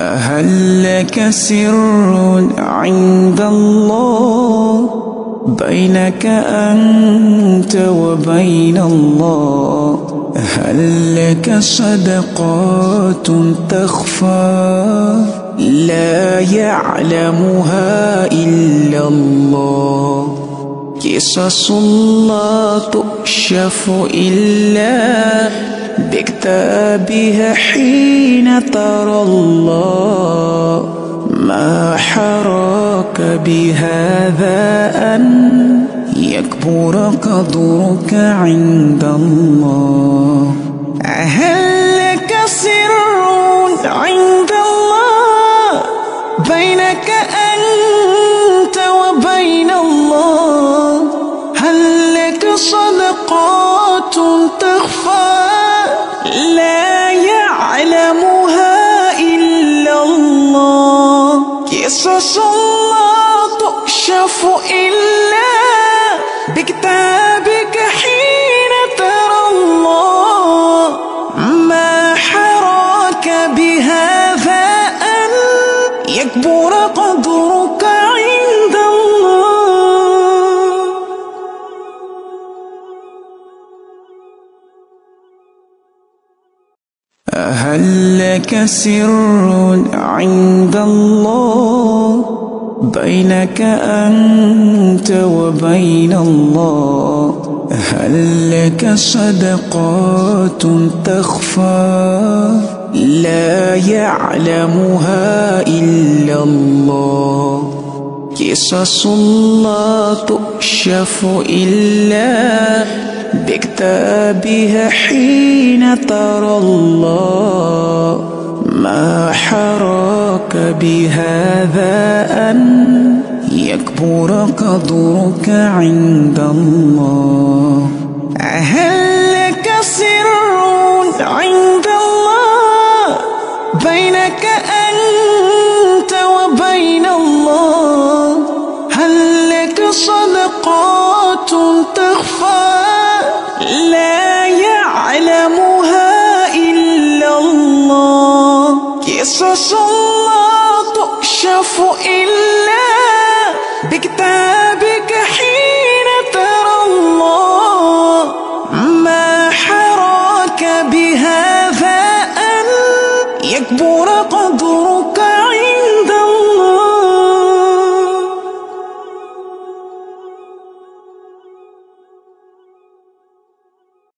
هل لك سر عند الله بينك أنت وبين الله؟ هل لك صدقات تخفى؟ لا يعلمها إلا الله. قصص لا تكشف إلا بكتابها حين ترى الله. ما حراك بهذا أن يكبر قدرك عند الله. هل لك سر قصص لا تكشف إلا بكتابك حين ترى الله. ما حراك بهذا أن يكبر قدرك عند هل لك سر عند الله بينك أنت وبين الله؟ هل لك صدقات تخفى؟ لا يعلمها إلا الله. قصص لا تكشف إلا بكتابها حين ترى الله ما حراك بهذا أن يكبر قدرك عند الله. هل لك سر عند الله بينك أنت وبين الله. هل لك صدقات تخفى قصص لا تكشف إلا بكتابك حين ترى الله ما حراك بهذا أن يكبر قدرك